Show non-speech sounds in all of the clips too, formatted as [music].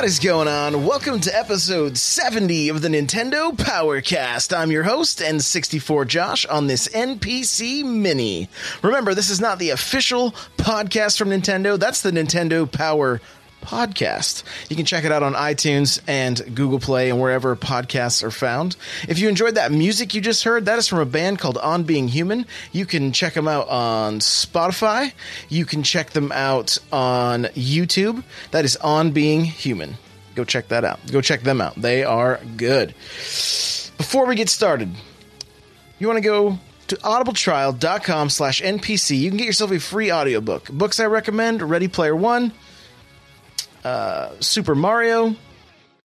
What is going on? Welcome to episode 70 of the Nintendo Powercast. I'm your host, N64 Josh, on this NPC Mini. Remember, this is not the official podcast from Nintendo, that's the Nintendo Power podcast. You can check it out on iTunes and Google Play and wherever podcasts are found. If you enjoyed that music you just heard, that is from a band called On Being Human. You can check them out on Spotify. You can check them out on YouTube. That is On Being Human. Go check that out. Go check them out. They are good. Before we get started, you want to go to audibletrial.com slash npc you can get yourself a free audiobook books i recommend ready player one uh, Super Mario,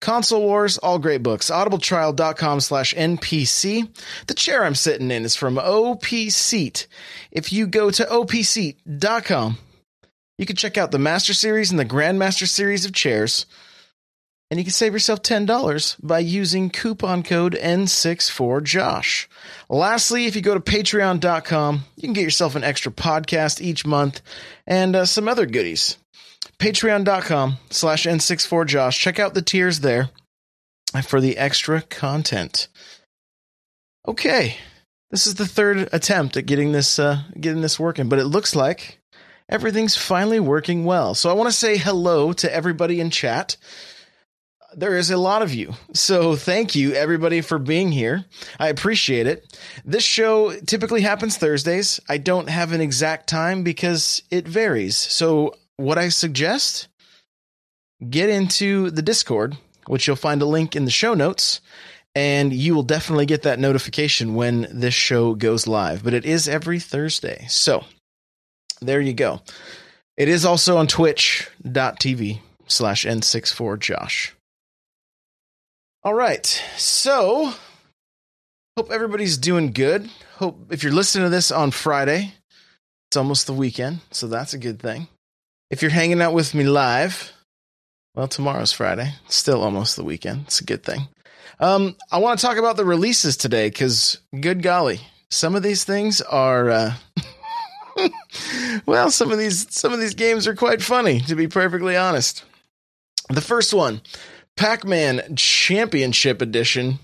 Console Wars, all great books. Audibletrial.com slash NPC. The chair I'm sitting in is from OP Seat. If you go to opseat.com, you can check out the Master Series and the Grandmaster Series of chairs. And you can save yourself $10 by using coupon code N64Josh. Lastly, if you go to patreon.com, you can get yourself an extra podcast each month and uh, some other goodies patreon.com slash n64josh check out the tiers there for the extra content okay this is the third attempt at getting this uh, getting this working but it looks like everything's finally working well so i want to say hello to everybody in chat there is a lot of you. So thank you everybody for being here. I appreciate it. This show typically happens Thursdays. I don't have an exact time because it varies. So what I suggest get into the Discord, which you'll find a link in the show notes, and you will definitely get that notification when this show goes live. But it is every Thursday. So there you go. It is also on twitch.tv slash N64Josh. All right. So hope everybody's doing good. Hope if you're listening to this on Friday, it's almost the weekend. So that's a good thing. If you're hanging out with me live, well, tomorrow's Friday. It's still almost the weekend. It's a good thing. Um, I want to talk about the releases today because, good golly, some of these things are. Uh, [laughs] well, some of these some of these games are quite funny, to be perfectly honest. The first one, Pac-Man Championship Edition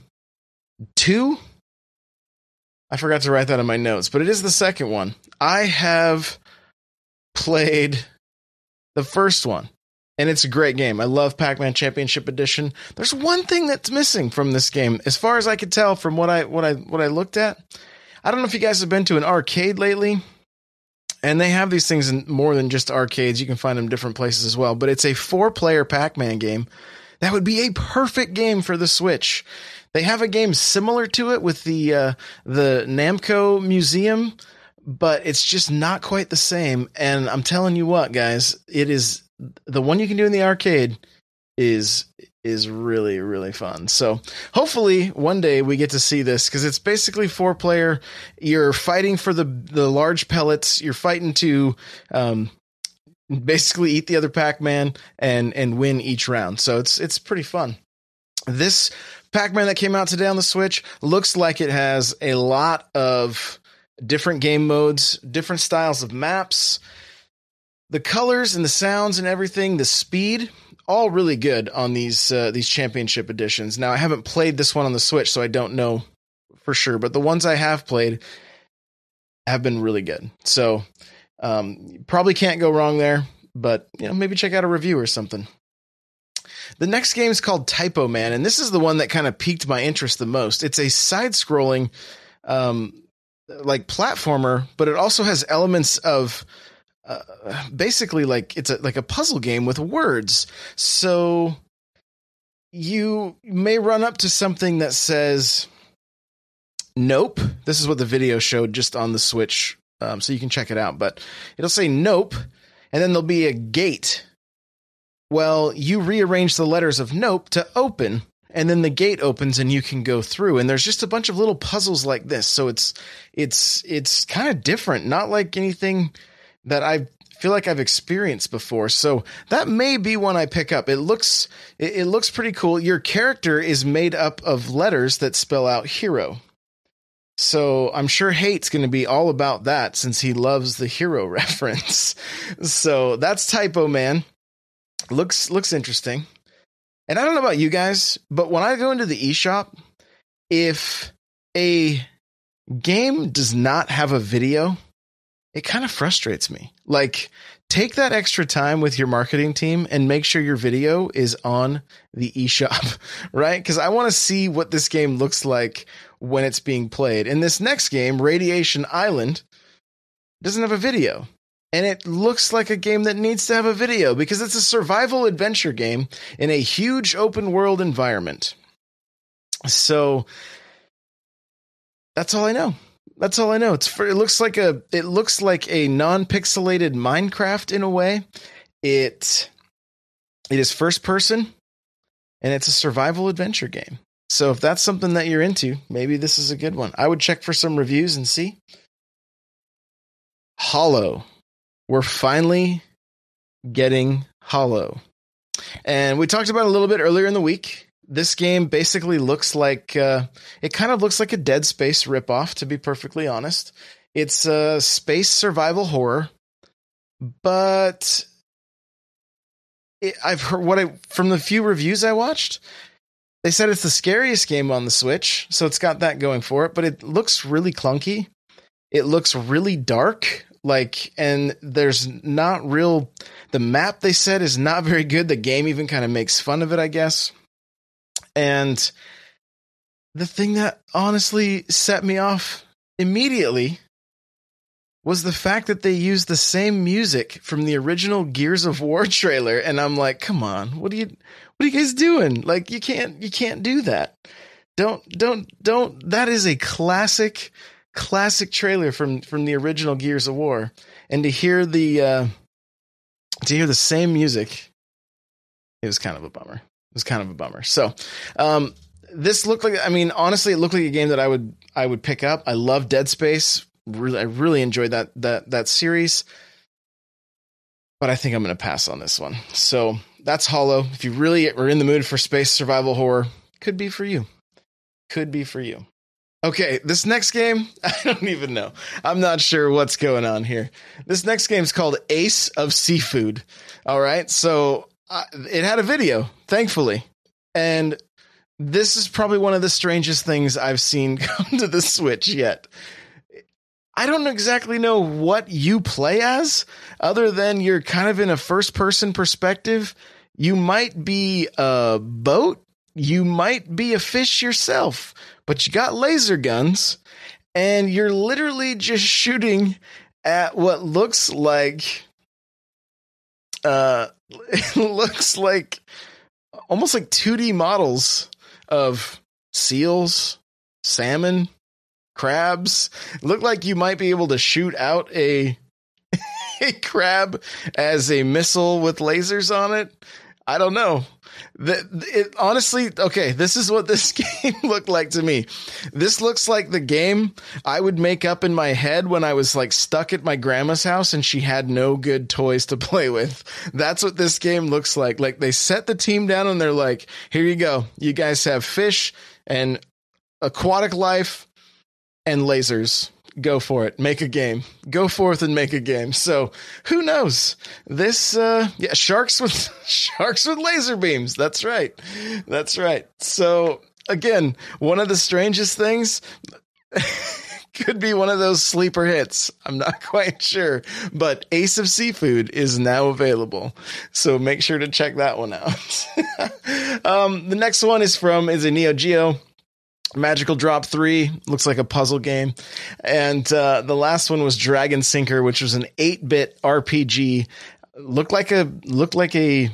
two. I forgot to write that in my notes, but it is the second one. I have played the first one. And it's a great game. I love Pac Man Championship Edition. There's one thing that's missing from this game, as far as I could tell from what I what I what I looked at. I don't know if you guys have been to an arcade lately. And they have these things in more than just arcades. You can find them different places as well. But it's a four player Pac Man game. That would be a perfect game for the Switch. They have a game similar to it with the uh, the Namco Museum but it's just not quite the same. And I'm telling you what, guys, it is the one you can do in the arcade is is really really fun. So hopefully one day we get to see this because it's basically four player. You're fighting for the the large pellets. You're fighting to um, basically eat the other Pac Man and and win each round. So it's it's pretty fun. This Pac Man that came out today on the Switch looks like it has a lot of different game modes, different styles of maps, the colors and the sounds and everything, the speed, all really good on these uh, these championship editions. Now I haven't played this one on the Switch, so I don't know for sure, but the ones I have played have been really good. So um, probably can't go wrong there, but you know maybe check out a review or something. The next game is called Typo Man, and this is the one that kind of piqued my interest the most. It's a side-scrolling um, like platformer, but it also has elements of uh, basically like it's a, like a puzzle game with words. So you may run up to something that says nope. This is what the video showed just on the Switch, um, so you can check it out. But it'll say nope, and then there'll be a gate. Well, you rearrange the letters of nope to open, and then the gate opens and you can go through. And there's just a bunch of little puzzles like this. So it's it's it's kind of different, not like anything that I feel like I've experienced before. So that may be one I pick up. It looks it, it looks pretty cool. Your character is made up of letters that spell out hero. So I'm sure Hate's going to be all about that since he loves the hero [laughs] reference. so that's Typo Man. Looks looks interesting. And I don't know about you guys, but when I go into the eShop, if a game does not have a video, it kind of frustrates me. Like take that extra time with your marketing team and make sure your video is on the eShop, [laughs] right? Cuz I want to see what this game looks like when it's being played. In this next game, Radiation Island doesn't have a video. And it looks like a game that needs to have a video because it's a survival adventure game in a huge open world environment. So that's all I know. That's all I know. It's for, it looks like a it looks like a non-pixelated Minecraft in a way. It it is first person and it's a survival adventure game. So if that's something that you're into, maybe this is a good one. I would check for some reviews and see. Hollow. We're finally getting Hollow. And we talked about a little bit earlier in the week. This game basically looks like uh, it kind of looks like a Dead Space ripoff, to be perfectly honest. It's a space survival horror, but it, I've heard what I from the few reviews I watched, they said it's the scariest game on the Switch, so it's got that going for it, but it looks really clunky. It looks really dark, like and there's not real the map they said is not very good. The game even kind of makes fun of it, I guess. And the thing that honestly set me off immediately was the fact that they used the same music from the original Gears of War [laughs] trailer and I'm like, "Come on. What are you what are you guys doing? Like you can't you can't do that. Don't don't don't that is a classic classic trailer from from the original Gears of War and to hear the uh to hear the same music it was kind of a bummer. It was kind of a bummer. So, um this looked like I mean honestly it looked like a game that I would I would pick up. I love Dead Space really I really enjoyed that that that series. But I think I'm going to pass on this one. So that's Hollow. If you really are in the mood for space survival horror, could be for you. Could be for you. Okay, this next game, [laughs] I don't even know. I'm not sure what's going on here. This next game is called Ace of Seafood. All right, so uh, it had a video, thankfully. And this is probably one of the strangest things I've seen [laughs] come to the Switch yet. I don't exactly know what you play as, other than you're kind of in a first person perspective. You might be a boat, you might be a fish yourself, but you got laser guns, and you're literally just shooting at what looks like uh [laughs] looks like almost like 2D models of seals, salmon, crabs. Look like you might be able to shoot out a [laughs] a crab as a missile with lasers on it. I don't know. The, it, honestly, okay, this is what this [laughs] game looked like to me. This looks like the game I would make up in my head when I was like stuck at my grandma's house and she had no good toys to [laughs] play with. That's what this game looks like. Like they set the team down and they're like, here you go. You guys have fish and aquatic life and lasers. Go for it. Make a game. Go forth and make a game. So who knows? This uh yeah, sharks with [laughs] sharks with laser beams. That's right. That's right. So again, one of the strangest things [laughs] could be one of those sleeper hits. I'm not [laughs] quite sure, but Ace of Seafood is now available. So make sure to check that one out. um, the next one is from is a Neo Geo Magical Drop 3 looks like a puzzle game. And uh, the last one was Dragon Sinker, which was an 8-bit RPG. Looked like a looked like a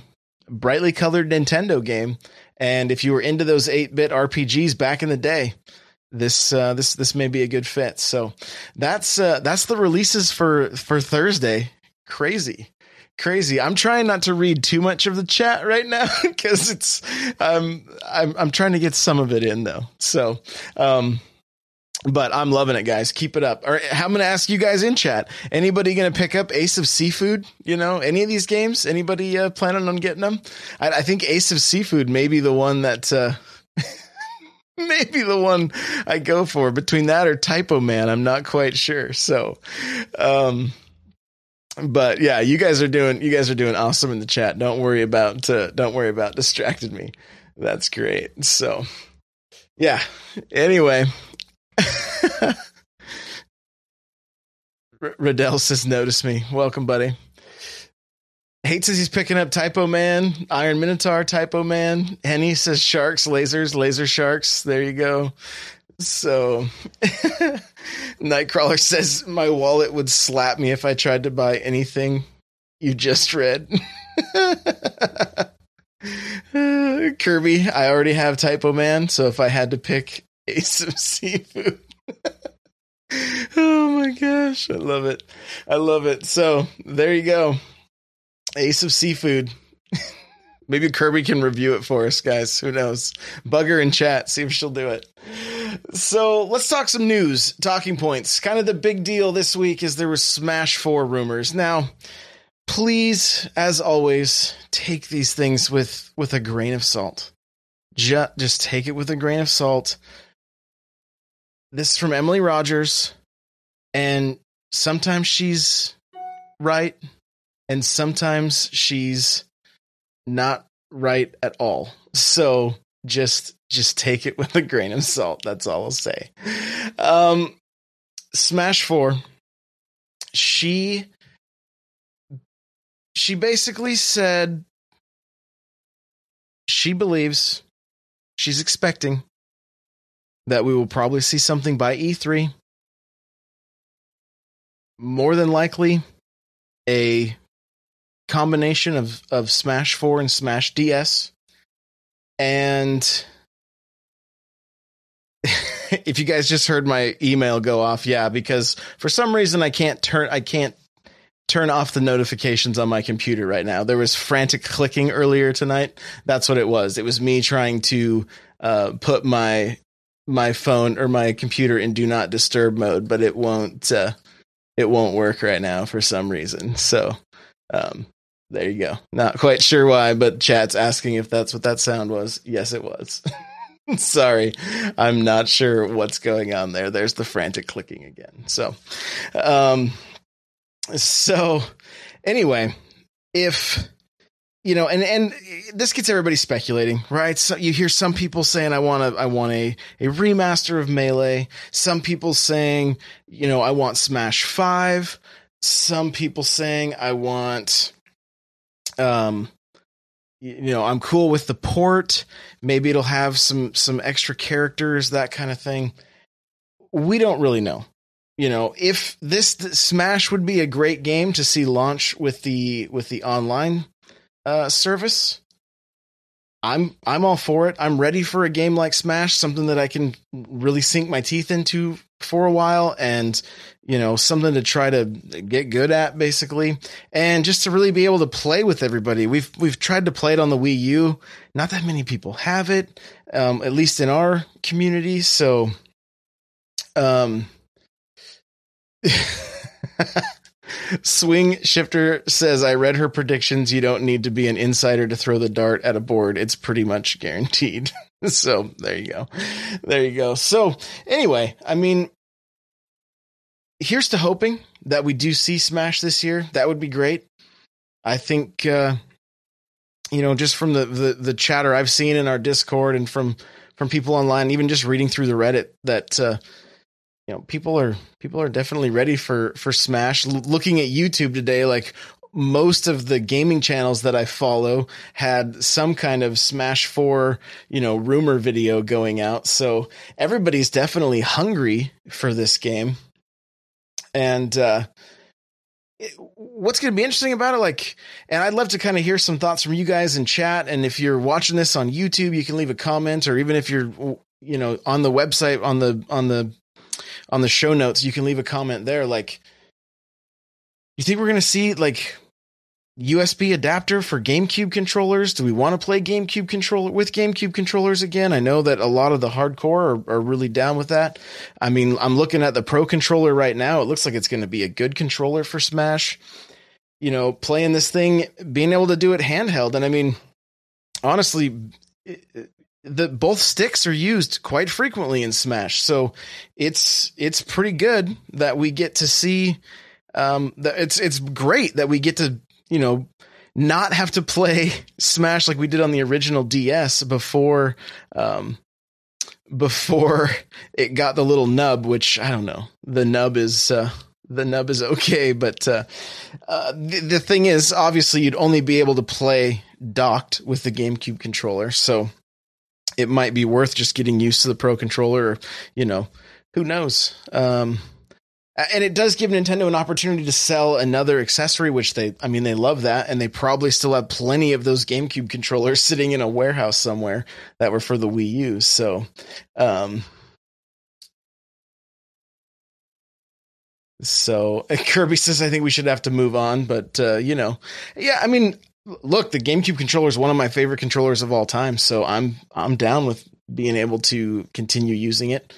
brightly colored Nintendo game. And if you were into those 8-bit RPGs back in the day, this uh, this this may be a good fit. So that's uh, that's the releases for for Thursday. Crazy crazy. I'm trying not to read too much of the chat right now [laughs] because it's um I'm I'm trying to get some of it in though. So um but I'm loving it, guys. Keep it up. Or I'm going to ask you guys in chat. Anybody going to pick up Ace of Seafood? You know, any of these games? Anybody uh, planning on getting them? I, I, think Ace of Seafood may be the one that uh, [laughs] maybe the one I go for. Between that or Typo Man, I'm not quite sure. So, um, but yeah, you guys are doing you guys are doing awesome in the chat. Don't worry about uh, don't worry about [laughs] distracted me. That's great. So yeah. Anyway. [laughs] Riddell says notice me. Welcome, buddy. Hate says he's picking up Typo Man, Iron Minotaur, Typo Man. Henny says sharks, lasers, laser sharks. There you go. So [laughs] Nightcrawler says my wallet would slap me if I tried to buy anything you just read. [laughs] Kirby, I already have Typo Man, so if I had to pick [laughs] Ace of Seafood. oh my gosh, I love it. I love it. So there you go. Ace of Seafood. Maybe Kirby can review it for us, guys. Who knows? Bugger in chat, see if she'll do it. So let's talk some news, talking points. Kind of the big deal this week is there was Smash 4 rumors. Now, please, as always, take these things with with a grain of salt. Just, just take it with a grain of salt. This is from Emily Rogers, and sometimes she's right, and sometimes she's not right at all. So just just take it with a grain of salt. That's all I'll say. Um, Smash Four. She she basically said she believes she's expecting that we will probably see something by E3. More than likely, a combination of of Smash 4 and Smash DS. And [laughs] if you guys just heard my email go off, yeah, because for some reason I can't turn I can't turn off the notifications on my computer right now. There was frantic clicking earlier tonight. That's what it was. It was me trying to uh, put my my phone or my computer in do not disturb mode, but it won't uh, it won't work right now for some reason. So um, there you go. Not quite sure why, but chat's asking if that's what that sound was. Yes, it was. [laughs] Sorry, I'm not sure what's going on there. There's the frantic clicking again. So, um, so anyway, if you know, and and this gets everybody speculating, right? So you hear some people saying, "I want a, I want a a remaster of Melee." Some people saying, you know, "I want Smash Five." Some people saying, "I want." Um, you know, I'm cool with the port. Maybe it'll have some some extra characters, that kind of thing. We don't really know. You know, if this Smash would be a great game to see launch with the with the online uh, service, I'm I'm all for it. I'm ready for a game like Smash, something that I can really sink my teeth into for a while and you know something to try to get good at basically and just to really be able to play with everybody we've we've tried to play it on the Wii U not that many people have it um, at least in our community so um [laughs] Swing Shifter says, I read her predictions. You don't need to be an insider to throw the dart at a board. It's pretty much guaranteed. [laughs] so there you go. There you go. So anyway, I mean, here's to hoping that we do see Smash this year. That would be great. I think, uh, you know, just from the, the, the chatter I've seen in our Discord and from, from people online, even just reading through the Reddit that, uh, you know people are people are definitely ready for for smash L- looking at youtube today like most of the gaming channels that I follow had some kind of Smash 4, you know, rumor video going out. So everybody's definitely hungry for this game. And uh what's going to be interesting about it, like, and I'd love to kind of hear some thoughts from you guys in chat. And if you're watching this on YouTube, you can leave a comment, or even if you're, you know, on the website on the on the on the show notes, you can leave a comment there. Like, you think we're going to see like USB adapter for GameCube controllers? Do we want to play GameCube controller with GameCube controllers again? I know that a lot of the hardcore are, are, really down with that. I mean, I'm looking at the Pro controller right now. It looks like it's going to be a good controller for Smash. You know, playing this thing, being able to do it handheld, and I mean, honestly, the both sticks are used quite frequently in Smash, so it's it's pretty good that we get to see. Um, it's it's great that we get to you know, not have to play Smash like we did on the original DS before um before it got the little nub, which I don't know. The nub is uh the nub is okay, but uh, uh, the, the thing is, obviously, you'd only be able to play docked with the GameCube controller, so it might be worth just getting used to the Pro controller. Or, you know, who knows? Um, and it does give Nintendo an opportunity to sell another accessory, which they, I mean, they love that, and they probably still have plenty of those GameCube controllers [laughs] sitting in a warehouse somewhere that were for the Wii U. So, um, so [laughs] Kirby says, I think we should have to move on, but uh, you know, yeah, I mean, look, the GameCube controller is one of my favorite controllers of all time, so I'm I'm down with being able to continue using it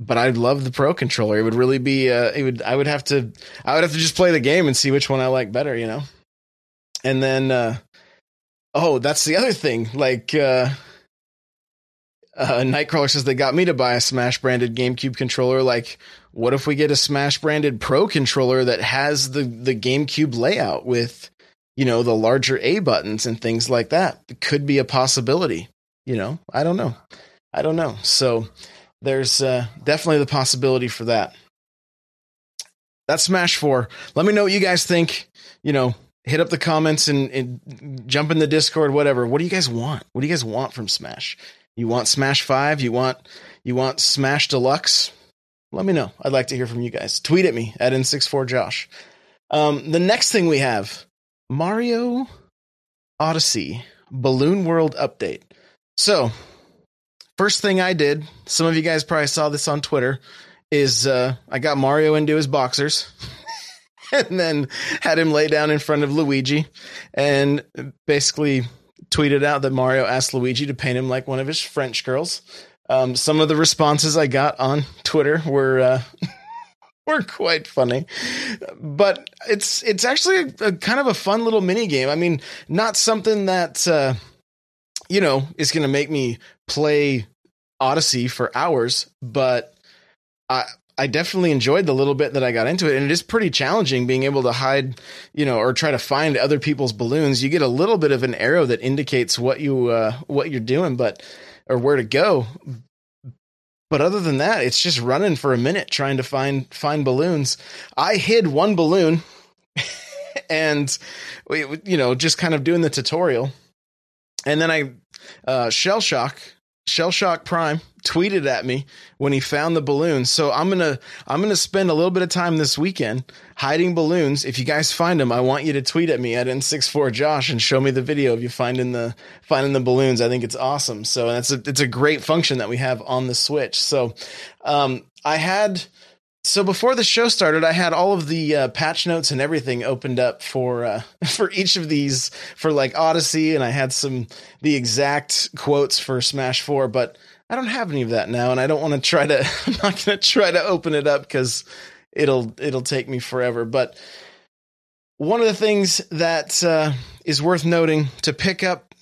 but I'd love the Pro controller. It would really be. Uh, it would. I would have to. I would have to just play the game and see which one I like better. You know. And then, uh, oh, that's the other thing. Like, uh, uh, Nightcrawler says they got me to buy a Smash branded GameCube controller. Like, what if we get a Smash branded Pro controller that has the the GameCube layout with, you know, the larger A buttons and things like that? It could be a possibility. You know, I don't know. I don't know. So there's uh, definitely the possibility for that. That's Smash 4. Let me know what you guys think. You know, hit up the comments and, and, jump in the Discord, whatever. What do you guys want? What do you guys want from Smash? You want Smash 5? You want you want Smash Deluxe? Let me know. I'd like to hear from you guys. Tweet at me at N64Josh. Um, the next thing we have Mario Odyssey Balloon World Update. So First thing I did, some of you guys probably saw this on Twitter, is uh, I got Mario into his boxers [laughs] and then had him lay down in front of Luigi and basically tweeted out that Mario asked Luigi to paint him like one of his French girls. Um, some of the responses I got on Twitter were uh, [laughs] were quite funny, but it's it's actually a, a, kind of a fun little mini game. I mean, not something that uh, you know is going to make me play Odyssey for hours, but I I definitely enjoyed the little bit that I got into it, and it is pretty challenging being able to hide, you know, or try to find other people's balloons. You get a little bit of an arrow that indicates what you uh, what you're doing, but or where to go. But other than that, it's just running for a minute trying to find find balloons. I hid one balloon, [laughs] and you know, just kind of doing the tutorial, and then I uh, shell shock Shell Shock Prime tweeted at me when he found the balloons. So I'm gonna I'm gonna spend a little bit of time this weekend hiding balloons. If you guys find them, I want you to tweet at me at N64Josh and show me the video of you finding the finding the balloons. I think it's awesome. So that's a it's a great function that we have on the Switch. So um, I had so before the show started, I had all of the uh, patch notes and everything opened up for uh, [laughs] for each of these for like Odyssey, and I had some the exact quotes for Smash Four, but I don't have any of that now, and I don't want to try to. [laughs] I'm not going to try to open it up because it'll it'll take me forever. But one of the things that uh, is worth noting to pick up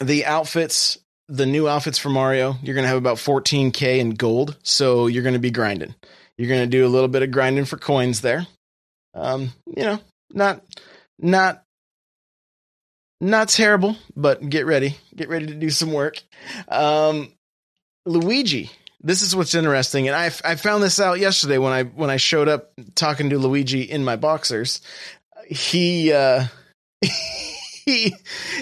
the outfits, the new outfits for Mario, you're going to have about 14k in gold, so you're going to be grinding. You're going to do a little bit of grinding for coins there. Um, you know, not not not terrible, but get ready. Get ready to do some work. Um, Luigi, this is what's interesting, and I I found this out yesterday when I when I showed up talking to Luigi in my boxers. He uh, [laughs] he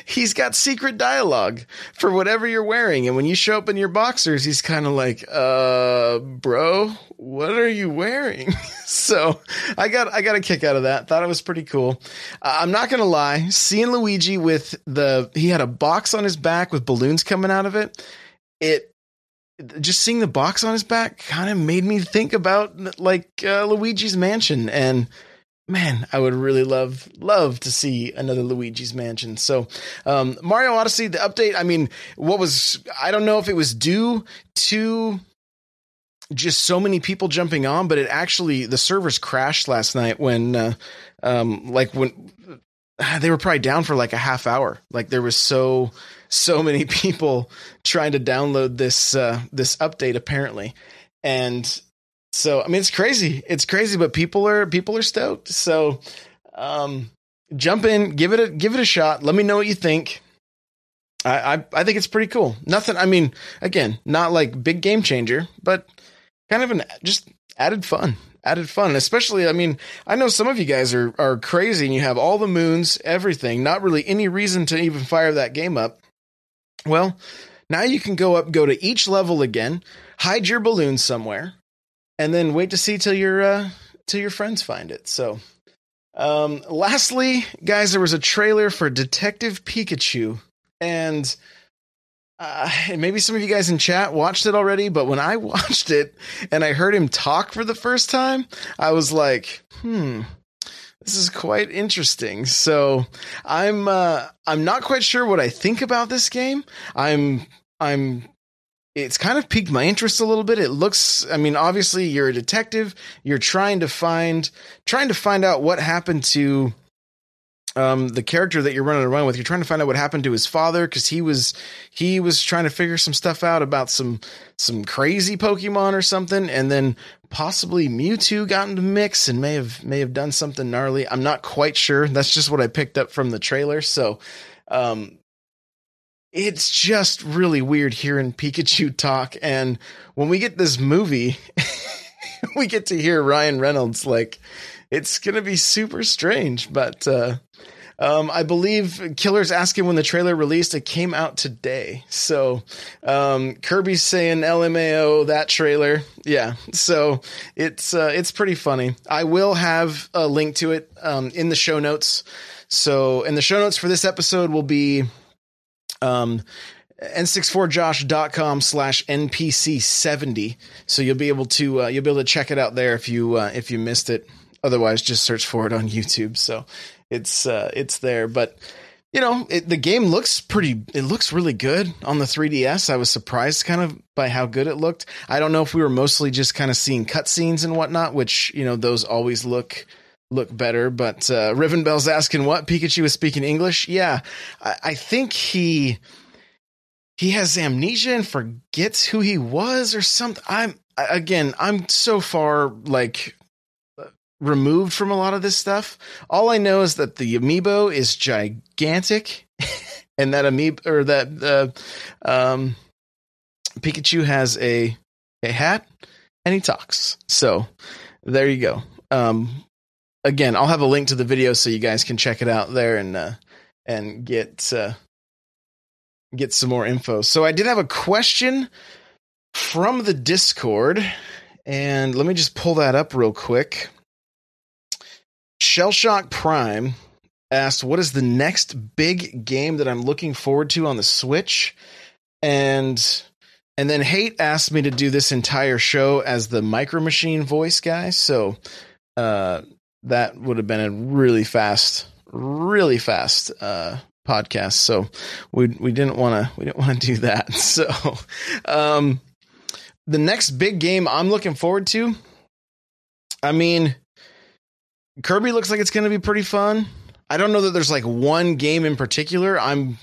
he's got secret dialogue for whatever you're wearing. And when you show up in your boxers he's kind of like uh bro what are you wearing? [laughs] So i got i got a kick out of that. Thought it was pretty cool. Uh, i'm not gonna lie seeing luigi with the he had a box on his back with balloons coming out of it it just seeing the box on his back kind of made me think about like uh, luigi's mansion. And man, I would really love love to see another Luigi's Mansion. So, um, Mario Odyssey, the update. I mean, what was I don't know if it was due to just so many people jumping on, but it actually the servers crashed last night when, uh, um, like when [sighs] they were probably down for like a half hour. Like there was so so many [laughs] people trying to download this uh, this update apparently, and so I mean, it's crazy. It's crazy, but people are people are stoked. So um, jump in, give it a give it a shot. Let me know what you think. I, I I think it's pretty cool. Nothing. I mean, again, not like big game changer, but kind of an just added fun. Added fun, especially. I mean, I know some of you guys are are crazy and you have all the moons, everything. Not really any reason to even fire that game up. Well, now you can go up, go to each level again, hide your balloon somewhere, and then wait to see till your uh, till your friends find it. So, um, lastly, guys, there was a trailer for Detective Pikachu, and uh, maybe some of you guys in chat watched it already. But when I [laughs] watched it and I heard him talk for the first time, I was like, hmm. This is quite interesting. So I'm uh, I'm not quite sure what I think about this game. I'm I'm it's kind of piqued my interest a little bit. It looks, I mean, obviously you're a detective. You're trying to find, trying to find out what happened to um, the character that you're running around with. You're trying to find out what happened to his father because he was he was trying to figure some stuff out about some some crazy Pokemon or something, and then possibly Mewtwo got into mix and may have may have done something gnarly. I'm not quite sure. That's just what I picked up from the trailer. So. Um, it's just really weird hearing Pikachu talk. And when we get this movie, [laughs] we get to hear Ryan Reynolds. Like, it's going to be super strange. But uh, um, I believe Killer's asking when the trailer released. It came out today. So um, Kirby's saying LMAO that trailer. Yeah. So it's uh, it's pretty funny. I will have a link to it um, in the show notes. So, and the show notes for this episode will be um, n64josh.com slash npc70 so you'll be able to uh, you'll be able to check it out there if you uh, if you missed it. Otherwise just search for it on youtube. So it's uh, it's there. But you know it, the game looks pretty it looks really good on the 3ds i was surprised kind of by how good it looked. I don't know if we were mostly just kind of seeing cutscenes and whatnot which you know those always look look better. But uh, Rivenbell's asking what Pikachu is speaking English. Yeah, I, I think he he has amnesia and forgets who he was or something. I'm again, I'm so far like removed from a lot of this stuff. All I know is that the amiibo is gigantic, [laughs] and that amiibo or that uh, um, Pikachu has a a hat and he talks. So there you go. Um, again, I'll have a link to the video so you guys can check it out there and uh, and get uh, get some more info. So I did have a question from the Discord, and let me just pull that up real quick. Shellshock Prime asked, "What is the next big game that I'm looking forward to on the Switch?" And and then Hate asked me to do this entire show as the Micro Machine voice guy. So uh, that would have been a really fast, really fast uh, podcast. So we we didn't want to we didn't want to do that. [laughs] So um, the next big game I'm looking forward to. I mean, Kirby looks like it's going to be pretty fun. I don't know that there's like one game in particular. I'm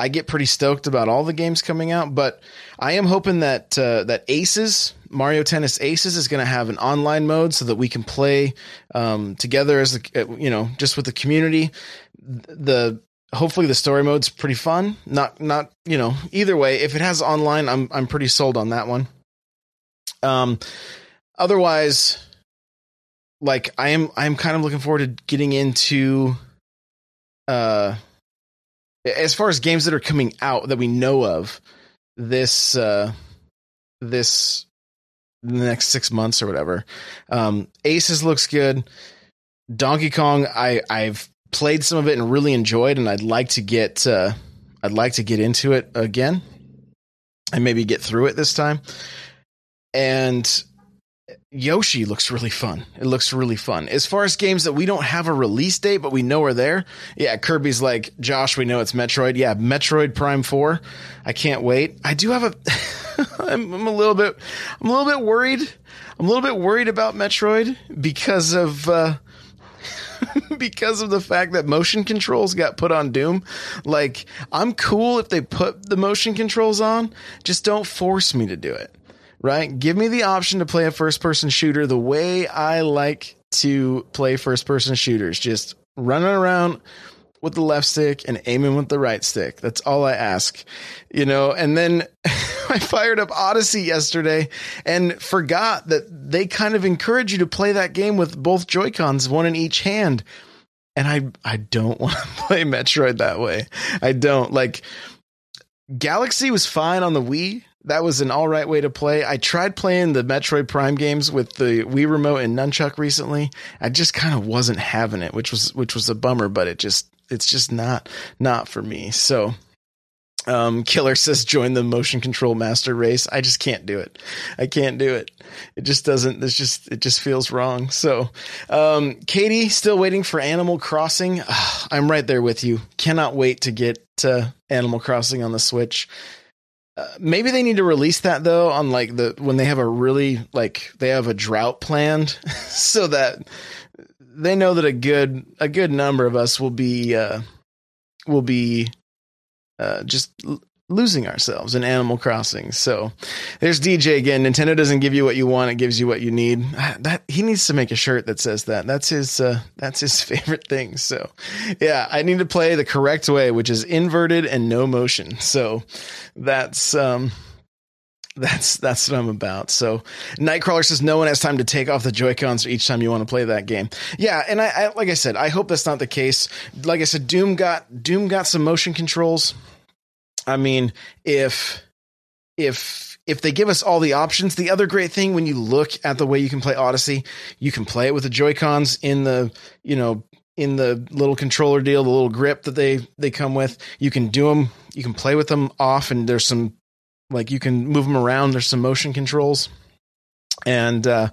I get pretty stoked about all the games coming out, but I am hoping that uh, that Aces Mario Tennis Aces is going to have an online mode so that we can play um, together as the uh, you know just with the community. The hopefully the story mode's pretty fun. Not not you know either way. If it has online, I'm I'm pretty sold on that one. Um, otherwise, like I am I'm kind of looking forward to getting into uh as far as games that are coming out that we know of this uh this the next six months or whatever. Um, Aces looks good. Donkey Kong, I I've played some of it and really enjoyed, and I'd like to get uh, I'd like to get into it again and maybe get through it this time. And Yoshi looks really fun. It looks really fun. As far as games that we don't have a release date, but we know are there. Yeah, Kirby's like, Josh, we know it's Metroid. Yeah, Metroid Prime 4. I can't wait. I do have a [laughs] I'm, I'm, a little bit I'm a little bit worried. I'm a little bit worried about Metroid because of uh [laughs] because of the fact that motion controls got put on Doom. Like, I'm cool if they put the motion controls on, just don't force me to do it right? Give me the option to play a first person shooter the way I like to play first person shooters. Just running around with the left stick and aiming with the right stick. That's all I ask, you know. And then [laughs] I fired up Odyssey yesterday and forgot that they kind of encourage you to play that game with both Joy Cons, one in each hand. And I I don't [laughs] want to play Metroid that way. I don't like. Galaxy was fine on the Wii that was an all right way to play. I tried playing the Metroid Prime games with the Wii remote and nunchuck recently. I just kind of wasn't having it, which was which was a bummer, but it just it's just not not for me. So um, Killer says join the motion control master race. I just can't do it. I can't do it. It just doesn't. It's just it just feels wrong. So, um, Katie still waiting for Animal Crossing. [sighs] I'm right there with you. Cannot wait to get Animal Crossing on the Switch maybe they need to release that though on like the when they have a really like they have a drought planned [laughs] so that they know that a good a good number of us will be uh will be uh just losing ourselves in Animal Crossing. So there's DJ again. Nintendo doesn't give you what you want; it gives you what you need. That he needs to make a shirt that says that. That's his. Uh, that's his [laughs] favorite thing. So yeah, I need to play the correct way, which is inverted and no motion. So that's um. That's that's what I'm about. So Nightcrawler says no one has time to take off the Joy Cons each time you want to play that game. Yeah, and I, I like I said, I hope that's not the case. Like I said, Doom got Doom got some motion controls I mean, if if if they give us all the options, the other great thing when you look at the way you can play Odyssey, you can play it with the Joy Cons in the you know in the little controller deal, the little grip that they they come with. You can do them. You can play with them off, and there's some like you can move them around. There's some motion controls, and uh,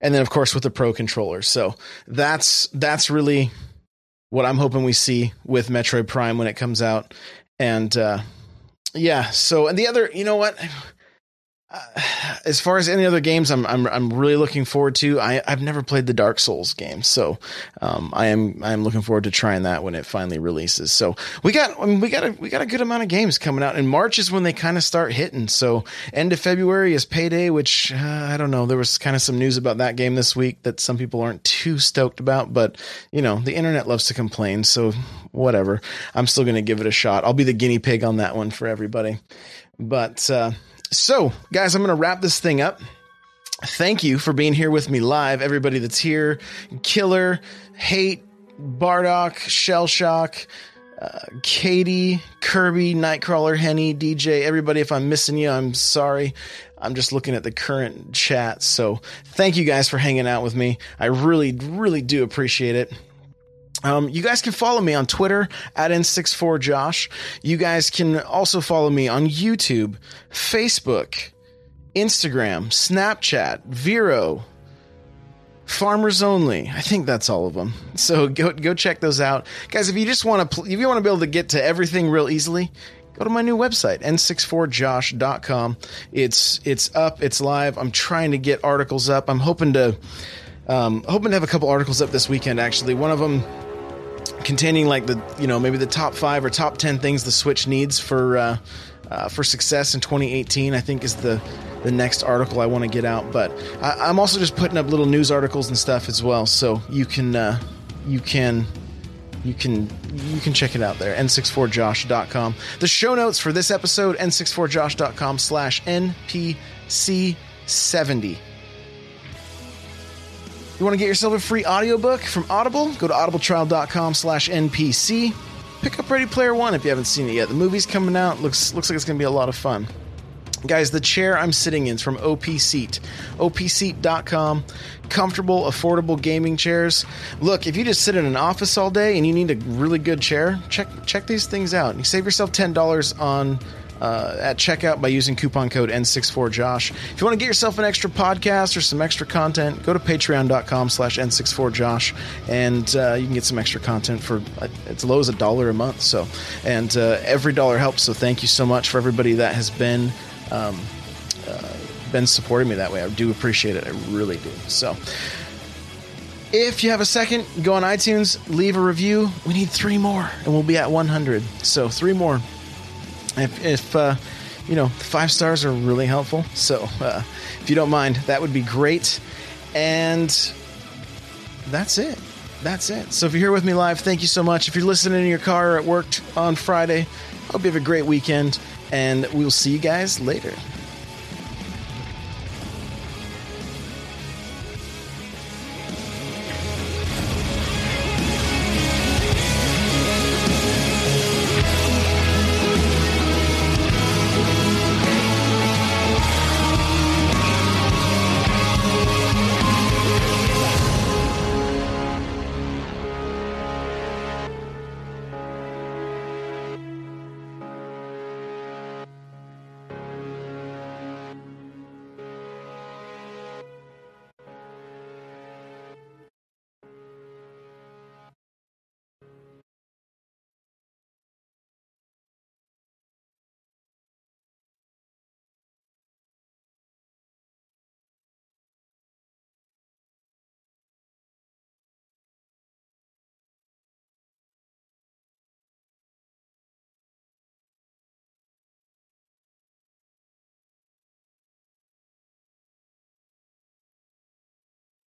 and then of course with the Pro controller. So that's that's really what I'm hoping we see with Metroid Prime when it comes out, and. uh yeah. So, and the other, you know what? [sighs] As far as any other games, I'm I'm I'm really looking forward to. I I've never played the Dark Souls game, so um, I am I am looking forward to trying that when it finally releases. So we got I mean, we got a we got a good amount of games coming out, and March is when they kind of start hitting. So end of February is Payday, which uh, I don't know. There was kind of some news about that game this week that some people aren't too stoked about, but you know the internet loves to complain, so whatever. I'm still going to give it a shot. I'll be the guinea pig on that one for everybody, but. Uh, so, guys, I'm going to wrap this thing up. Thank you for being here with me live. Everybody that's here Killer, Hate, Bardock, Shell Shock, uh, Katie, Kirby, Nightcrawler, Henny, DJ, everybody. If I'm missing you, I'm sorry. I'm just looking at the current chat. So, thank you guys for hanging out with me. I really, really do appreciate it. Um, you guys can follow me on Twitter at N64Josh. You guys can also follow me on YouTube, Facebook, Instagram, Snapchat, Vero, Farmers Only. I think that's all of them. So go go check those out, guys. If you just want to, if you want to be able to get to everything real easily, go to my new website n64josh.com. It's it's up, it's live. I'm trying to get articles up. I'm hoping to um, hoping to have a couple articles up this weekend. Actually, one of them containing like the you know maybe the top five or top ten things the Switch needs for uh, uh, for success in 2018. I think is the the next article I want to get out. But I, am also just putting up little news articles and stuff as well, so you can uh, you can you can you can check it out there n64josh.com the show notes for this episode n64josh.com slash npc70 you want to get yourself a free audiobook from Audible? Go to audibletrial.com slash NPC. pick up Ready Player One if you haven't seen it yet. The movie's coming out. looks looks like it's going to be a lot of fun. Guys, the chair I'm sitting in is from OP Seat. OPSeat.com. Comfortable, affordable gaming chairs. Look, if you just sit in an office all day and you need a really good chair, check check these things out. You save yourself ten dollars on uh, at checkout by using coupon code N64Josh. If you want to get yourself an extra podcast or some extra content, go to patreon.com slash N64Josh and uh, you can get some extra content for uh, as low as a dollar a month. So, and uh, every dollar helps. So thank you so much for everybody that has been um, uh, been supporting me that way. I do appreciate it. I really do. So. If you have a second, go on iTunes, leave a review. We need three more, and we'll be at 100. So, three more if, if uh, you know five stars are really helpful. So uh, if you don't mind that would be great. And that's it. That's it. So if you're here with me live thank you so much. If you're listening in your car or at work on friday hope you have a great weekend and we'll see you guys later